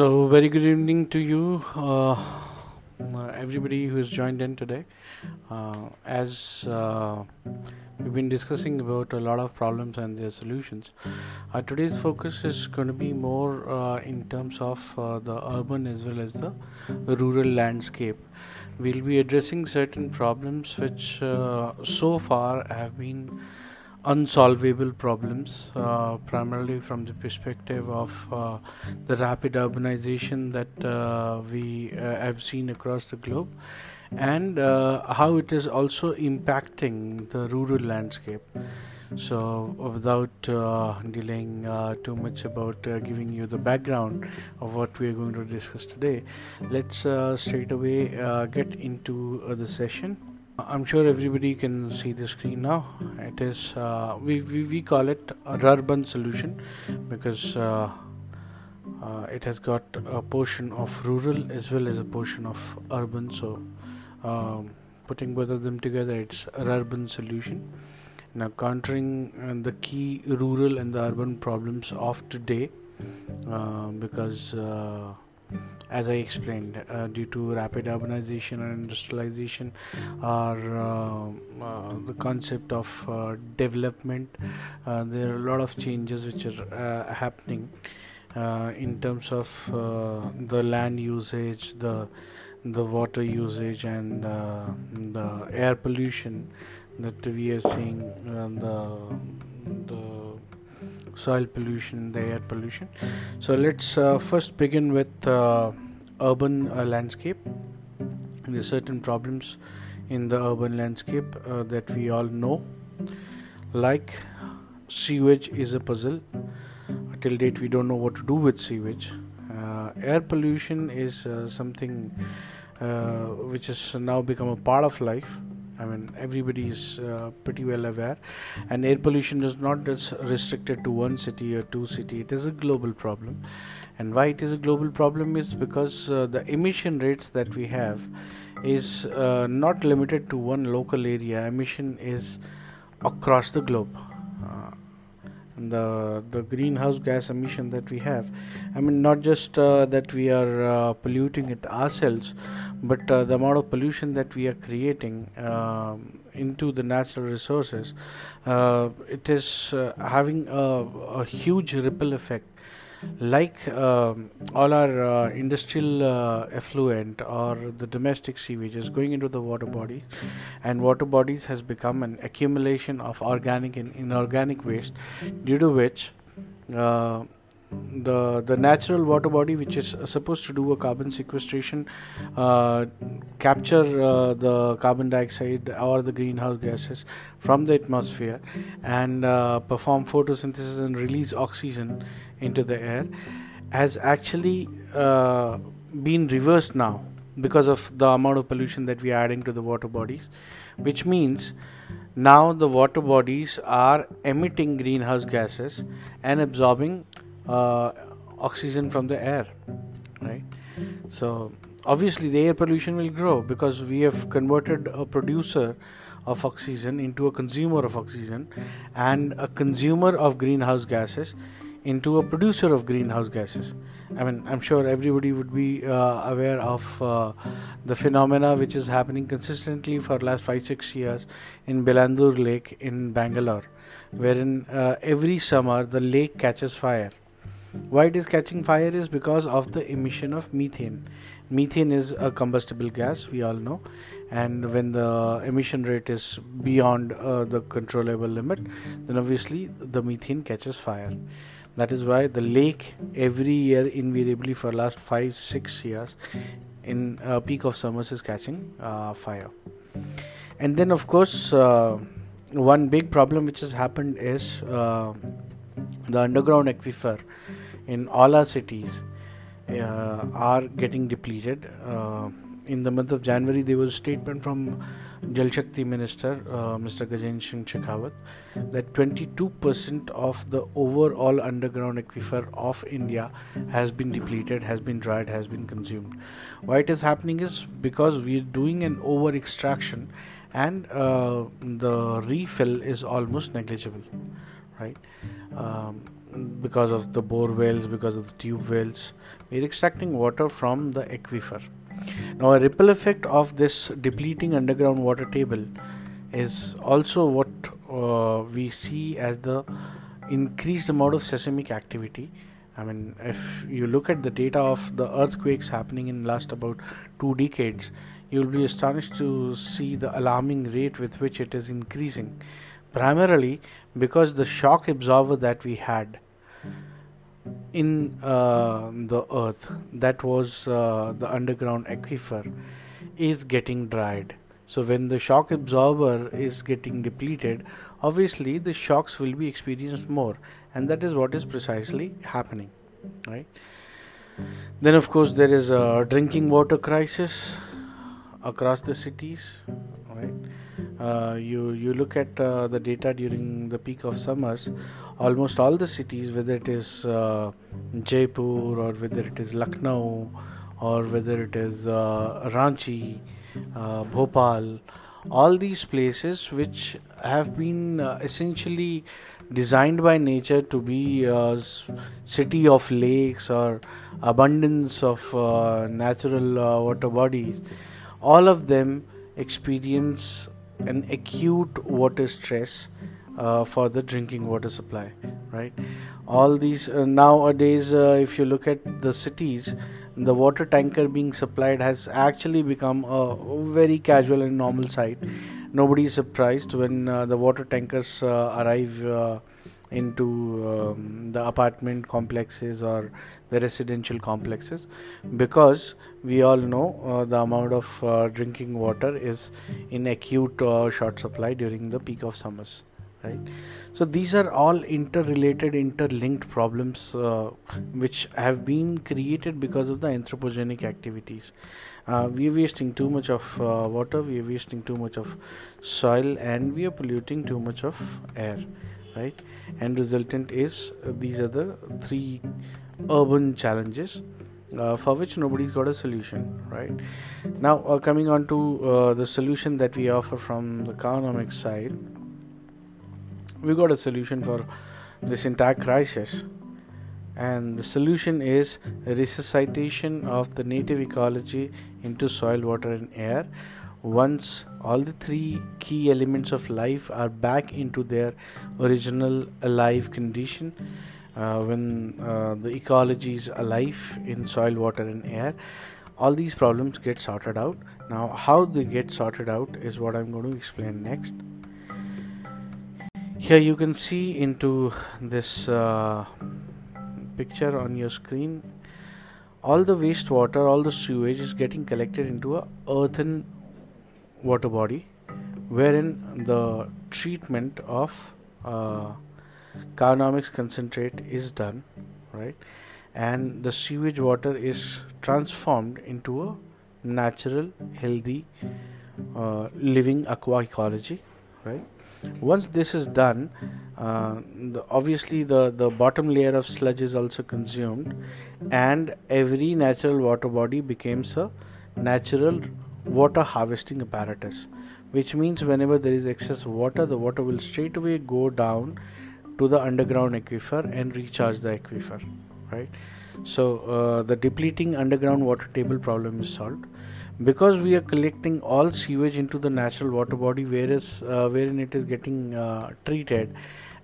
So, very good evening to you, uh, everybody who has joined in today. Uh, as uh, we've been discussing about a lot of problems and their solutions, uh, today's focus is going to be more uh, in terms of uh, the urban as well as the rural landscape. We'll be addressing certain problems which so far have been unsolvable problems, uh, primarily from the perspective of uh, the rapid urbanization that uh, we uh, have seen across the globe, and uh, how it is also impacting the rural landscape. So, without uh, delaying too much about giving you the background of what we are going to discuss today, let's straight away get into the session. I'm sure everybody can see the screen now. It is uh, we, we we call it a Rurban solution because uh, uh, it has got a portion of rural as well as a portion of urban. So um, putting both of them together, it's a Rurban solution. Now countering uh, the key rural and the urban problems of today uh, because. As I explained, uh, due to rapid urbanization and industrialization, or uh, uh, the concept of uh, development, uh, there are a lot of changes which are uh, happening in terms of the land usage, the the water usage, and the air pollution that we are seeing, the the soil pollution, the air pollution. So let's uh, first begin with uh, urban uh, landscape. There are certain problems in the urban landscape uh, that we all know, like sewage is a puzzle. Till date, we don't know what to do with sewage. Uh, air pollution is uh, something which has now become a part of life. I mean, everybody is uh, pretty well aware, and air pollution is not just restricted to one city or two city. It is a global problem, and why it is a global problem is because uh, the emission rates that we have is uh, not limited to one local area. Emission is across the globe. The the greenhouse gas emission that we have, I mean, not just uh, that we are uh, polluting it ourselves, but uh, the amount of pollution that we are creating um, into the natural resources, uh, it is uh, having a, a huge ripple effect. Like um, all our uh, industrial uh, effluent or the domestic sewage is going into the water bodies, and water bodies has become an accumulation of organic and inorganic waste, due to which uh, the the natural water body which is supposed to do a carbon sequestration uh, capture uh, the carbon dioxide or the greenhouse gases from the atmosphere and uh, perform photosynthesis and release oxygen into the air has actually uh, been reversed now because of the amount of pollution that we are adding to the water bodies which means now the water bodies are emitting greenhouse gases and absorbing uh, oxygen from the air right? So obviously the air pollution will grow because we have converted a producer of oxygen into a consumer of oxygen and a consumer of greenhouse gases into a producer of greenhouse gases i mean i'm sure everybody would be uh, aware of uh, the phenomena which is happening consistently for last 5 6 years in bellandur lake in bangalore wherein uh, every summer the lake catches fire why it is catching fire is because of the emission of methane. Methane is a combustible gas, we all know, and when the emission rate is beyond uh, the controllable limit, then obviously the methane catches fire. That is why the lake every year, invariably for last five six years, in uh, peak of summers is catching uh, fire. And then of course, uh, one big problem which has happened is uh, the underground aquifer in all our cities uh, are getting depleted. Uh, in the month of January, there was a statement from Jal Shakti Minister, uh, Mr. Gajendra Singh Shekhawat, that 22% of the overall underground aquifer of India has been depleted, has been dried, has been consumed. Why it is happening is because we are doing an over extraction and uh, the refill is almost negligible, right? Um, because of the bore wells, because of the tube wells. We're extracting water from the aquifer. Now, a ripple effect of this depleting underground water table is also what uh, we see as the increased amount of seismic activity. I mean, if you look at the data of the earthquakes happening in last about two decades, you'll be astonished to see the alarming rate with which it is increasing. Primarily because the shock absorber that we had in uh, the earth, that was uh, the underground aquifer, is getting dried. So when the shock absorber is getting depleted, obviously the shocks will be experienced more, and that is what is precisely happening, right? Then of course there is a drinking water crisis across the cities, right? Uh, you you look at uh, the data during the peak of summers, almost all the cities, whether it is uh, Jaipur or whether it is Lucknow or whether it is uh, Ranchi uh, Bhopal, all these places which have been essentially designed by nature to be a city of lakes or abundance of natural water bodies, all of them experience an acute water stress uh, for the drinking water supply right all these uh, nowadays uh, if you look at the cities the water tanker being supplied has actually become a very casual and normal sight. Nobody is surprised when uh, the water tankers uh, arrive uh, into um, the apartment complexes or the residential complexes because we all know uh, the amount of uh, drinking water is in acute uh, short supply during the peak of summers right? So these are all interrelated interlinked problems uh, which have been created because of the anthropogenic activities. Uh, we are wasting too much of uh, water we are wasting too much of soil and we are polluting too much of air right? And resultant is uh, these are the three urban challenges uh, for which nobody's got a solution right? Now uh, coming on to uh, the solution that we offer from the economic side we got a solution for this entire crisis. And the solution is the resuscitation of the native ecology into soil water and air once all the three key elements of life are back into their original alive condition uh, when uh, the ecology is alive in soil water and air all these problems get sorted out. Now how they get sorted out is what i'm going to explain next. Here you can see into this uh, picture on your screen. All the wastewater all the sewage is getting collected into a earthen water body wherein the treatment of uh, carbonomics concentrate is done right? And the sewage water is transformed into a natural healthy uh, living aqua ecology right? Once this is done uh, the, obviously the the bottom layer of sludge is also consumed and every natural water body becomes a natural water harvesting apparatus which means whenever there is excess water the water will straight away go down to the underground aquifer and recharge the aquifer right? So uh, the depleting underground water table problem is solved. Because we are collecting all sewage into the natural water body whereas uh, wherein it is getting uh, treated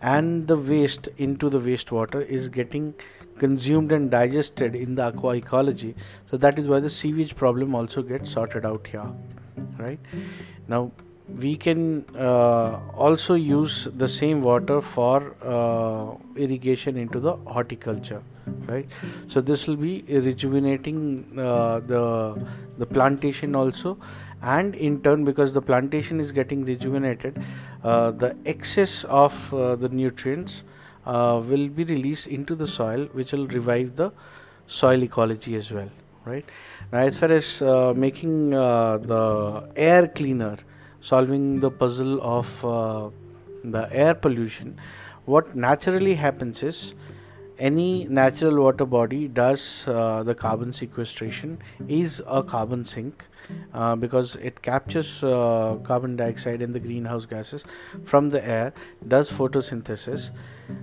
and the waste into the wastewater is getting consumed and digested in the aqua ecology so that is why the sewage problem also gets sorted out here right? Now we can uh, also use the same water for uh, irrigation into the horticulture right? So this will be rejuvenating uh, the the plantation also. And in turn because the plantation is getting rejuvenated uh, the excess of uh, the nutrients uh, will be released into the soil which will revive the soil ecology as well right? Now as far as making the air cleaner solving the puzzle of uh, the air pollution what naturally happens is any natural water body does uh, the carbon sequestration is a carbon sink uh, because it captures uh, carbon dioxide and the greenhouse gases from the air does photosynthesis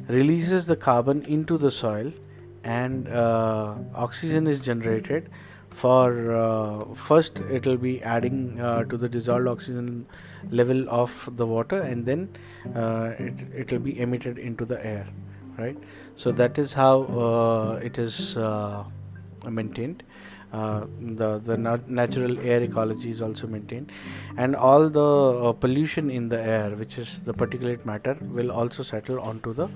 releases the carbon into the soil and uh, oxygen is generated for uh, first it will be adding uh, to the dissolved oxygen level of the water and then it, it will be emitted into the air right so that is how uh, it is uh, maintained. Uh, the the nat natural air ecology is also maintained. And all the uh, pollution in the air which is the particulate matter will also settle onto the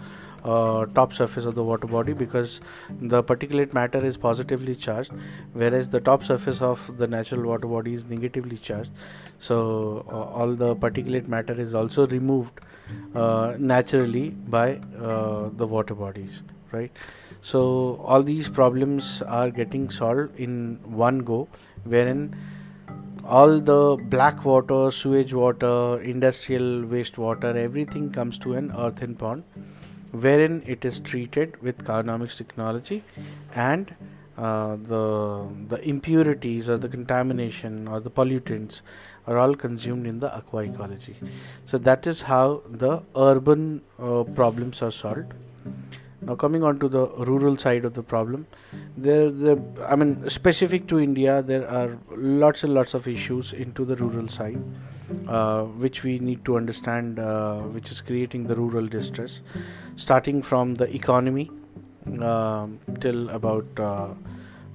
uh, top surface of the water body because the particulate matter is positively charged whereas the top surface of the natural water body is negatively charged. So uh, all the particulate matter is also removed uh, naturally by uh, the water bodies right? So all these problems are getting solved in one go wherein all the black water sewage water industrial wastewater everything comes to an earthen pond wherein it is treated with carbonomics technology and uh, the the impurities or the contamination or the pollutants are all consumed in the aqua ecology. So that is how the urban uh, problems are solved. Now coming on to the rural side of the problem, there, there, I mean, specific to India, there are lots and lots of issues into the rural side, uh, which we need to understand, uh, which is creating the rural distress, starting from the economy um, till about uh,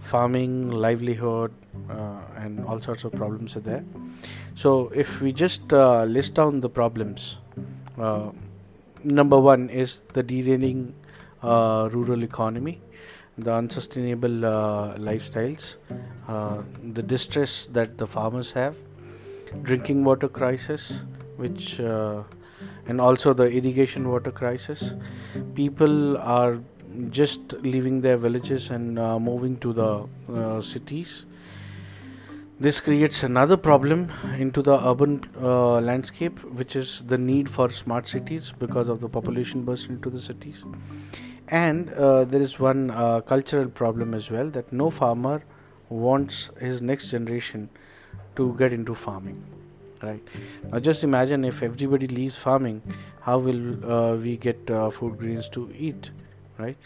farming, livelihood, uh, and all sorts of problems are there. So, if we just uh, list down the problems, uh, number one is the derailing uh, rural economy, the unsustainable uh, lifestyles, uh, the distress that the farmers have, drinking water crisis, which uh, and also the irrigation water crisis. People are just leaving their villages and moving to the cities this creates another problem into the urban uh, landscape, which is the need for smart cities because of the population burst into the cities. And uh, there is one uh, cultural problem as well that no farmer wants his next generation to get into farming. Right now, just imagine if everybody leaves farming, how will uh, we get uh, food grains to eat? Right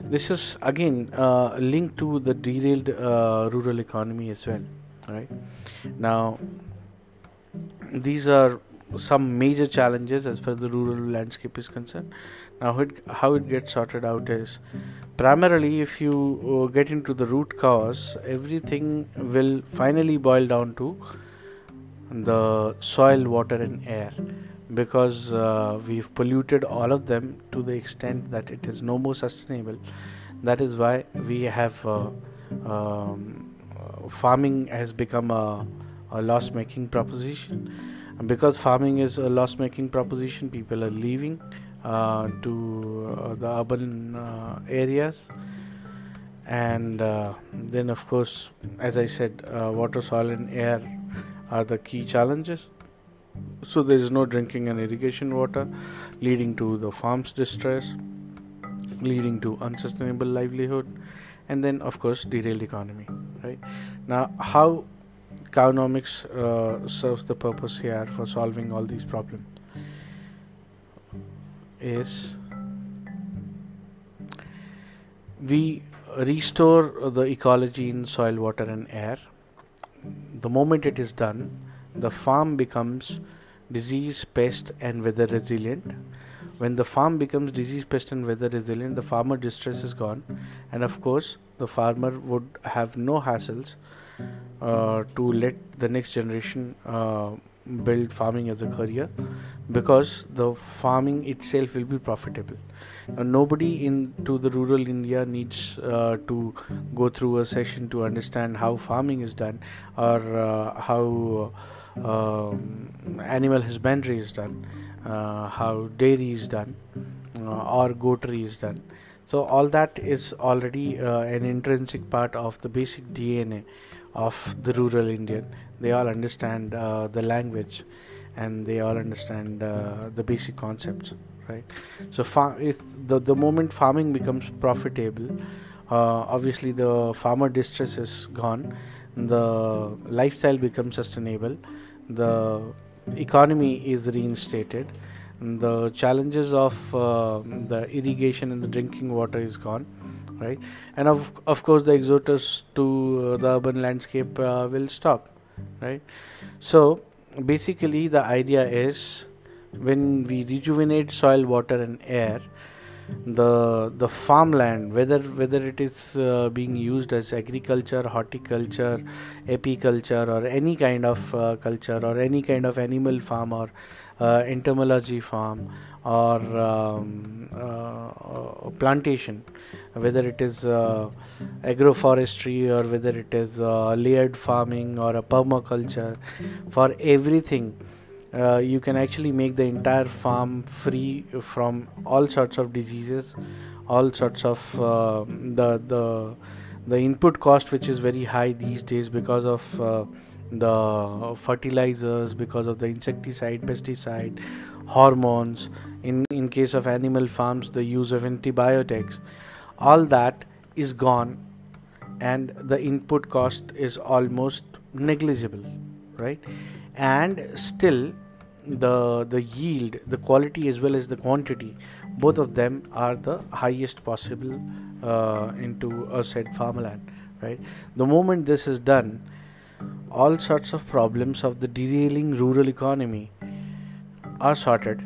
this is again uh, linked to the derailed rural economy as well right now these are some major challenges as far as the rural landscape is concerned now it, how it gets sorted out is primarily if you uh, get into the root cause everything will finally boil down to the soil water and air because uh, we've polluted all of them to the extent that it is no more sustainable. That is why we have uh, um, farming has become a, a loss making proposition. And because farming is a loss making proposition people are leaving to uh, the urban uh, areas. And uh, then of course as i said uh, water soil and air are the key challenges. So there is no drinking and irrigation water leading to the farms distress leading to unsustainable livelihood and then of course derailed economy right? Now how Carbonomics uh, serves the purpose here for solving all these problems is we restore the ecology in soil water and air. The moment it is done the farm becomes disease pest and weather resilient. When the farm becomes disease pest and weather resilient the farmer distress is gone. And of course the farmer would have no hassles uh, to let the next generation uh, build farming as a career because the farming itself will be profitable. Uh, nobody into the rural india needs uh, to go through a session to understand how farming is done or uh, how um, animal husbandry is done uh, how dairy is done uh, or goatry is done. So all that is already uh, an intrinsic part of the basic dna of the rural indian. They all understand uh, the language and they all understand uh, the basic concepts right? So fa- if the, the moment farming becomes profitable uh, obviously the farmer distress is gone the lifestyle becomes sustainable the economy is reinstated the challenges of uh, the irrigation and the drinking water is gone right? And of, of course the exodus to uh, the urban landscape uh, will stop right? So basically the idea is when we rejuvenate soil water and air the the farmland whether whether it is uh, being used as agriculture horticulture apiculture or any kind of uh, culture or any kind of animal farm or entomology farm or um, uh, plantation whether it is uh, agroforestry or whether it is uh, layered farming or a permaculture. For everything uh, you can actually make the entire farm free from all sorts of diseases all sorts of uh, the the the input cost which is very high these days because of uh, the fertilizers because of the insecticide pesticide hormones in in case of animal farms the use of antibiotics all that is gone and the input cost is almost negligible right? And still the the yield the quality as well as the quantity both of them are the highest possible uh, into a said farmland right? The moment this is done all sorts of problems of the derailing rural economy are sorted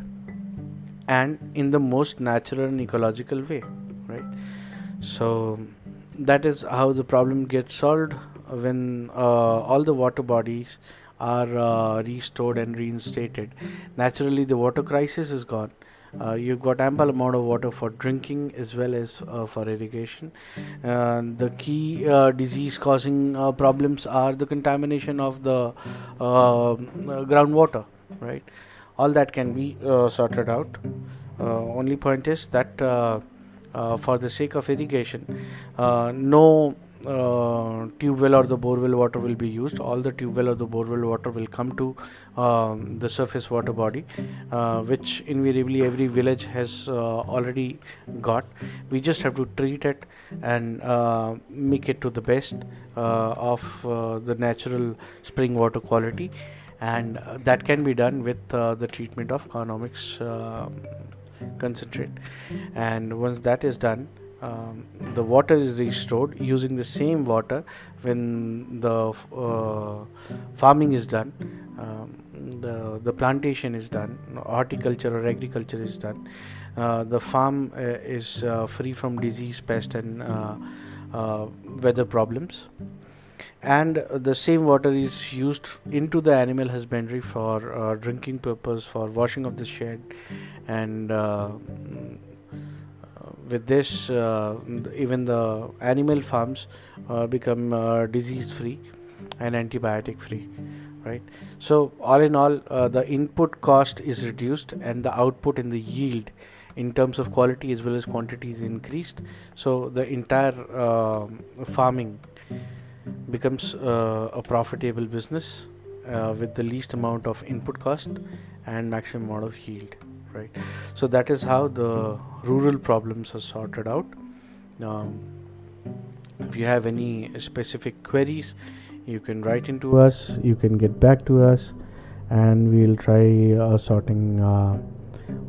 and in the most natural and ecological way right so that is how the problem gets solved when uh, all the water bodies are uh, restored and reinstated. Naturally, the water crisis is gone. Uh, you've got ample amount of water for drinking as well as uh, for irrigation. the key uh, disease-causing uh, problems are the contamination of the uh, groundwater, right? All that can be sorted out. only point is that for the sake of irrigation, no uh, tube well or the borewell water will be used. All the tube well or the borewell water will come to um, the surface water body uh, which invariably every village has uh, already got. We just have to treat it and uh, make it to the best uh, of uh, the natural spring water quality. And that can be done with the treatment of Carbonomics concentrate. And once that is done um, the water is restored using the same water when the uh, farming is done um, the the plantation is done horticulture or agriculture is done. Uh, the farm uh, is uh, free from disease pest and uh, uh, weather problems. And the same water is used into the animal husbandry for drinking purpose for washing of the shed and with this uh, even the animal farms uh, become uh, disease free and antibiotic free right? So all in all uh, the input cost is reduced and the output and the yield in terms of quality as well as quantity is increased. So the entire uh, farming becomes uh, a profitable business with the least amount of input cost and maximum amount of yield right? So that is how the rural problems are sorted out. Um, if you have any specific queries you can write into us you can get back to us and we'll try uh, sorting uh,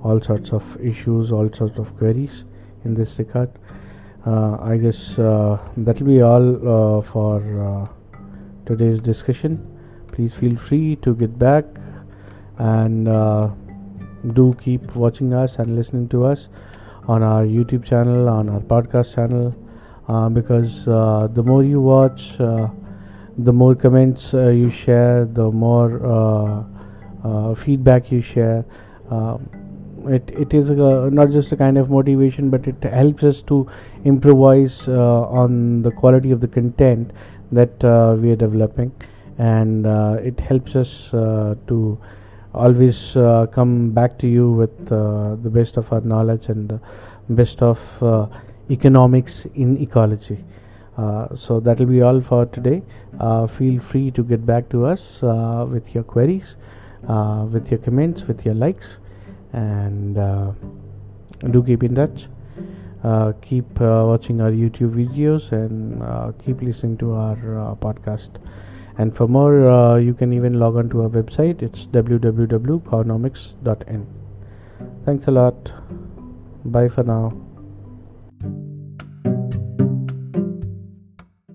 all sorts of issues all sorts of queries in this regard. Uh, i guess uh, that'll be all uh, for uh, today's discussion. Please feel free to get back and do keep watching us and listening to us on our YouTube channel, on our podcast channel, uh, because uh, the more you watch, uh, the more comments uh, you share, the more uh, uh, feedback you share. Um, it, it is a, not just a kind of motivation, but it helps us to improvise on the quality of the content that we are developing, and it helps us to always uh, come back to you with uh, the best of our knowledge and best of uh, economics in ecology. Uh, so that will be all for today. Uh, feel free to get back to us with your queries, with your comments, with your likes, and do keep in touch keep watching our youtube videos and keep listening to our podcast and for more uh, you can even log on to our website. It's www.carbonomics.in thanks a lot. Bye for now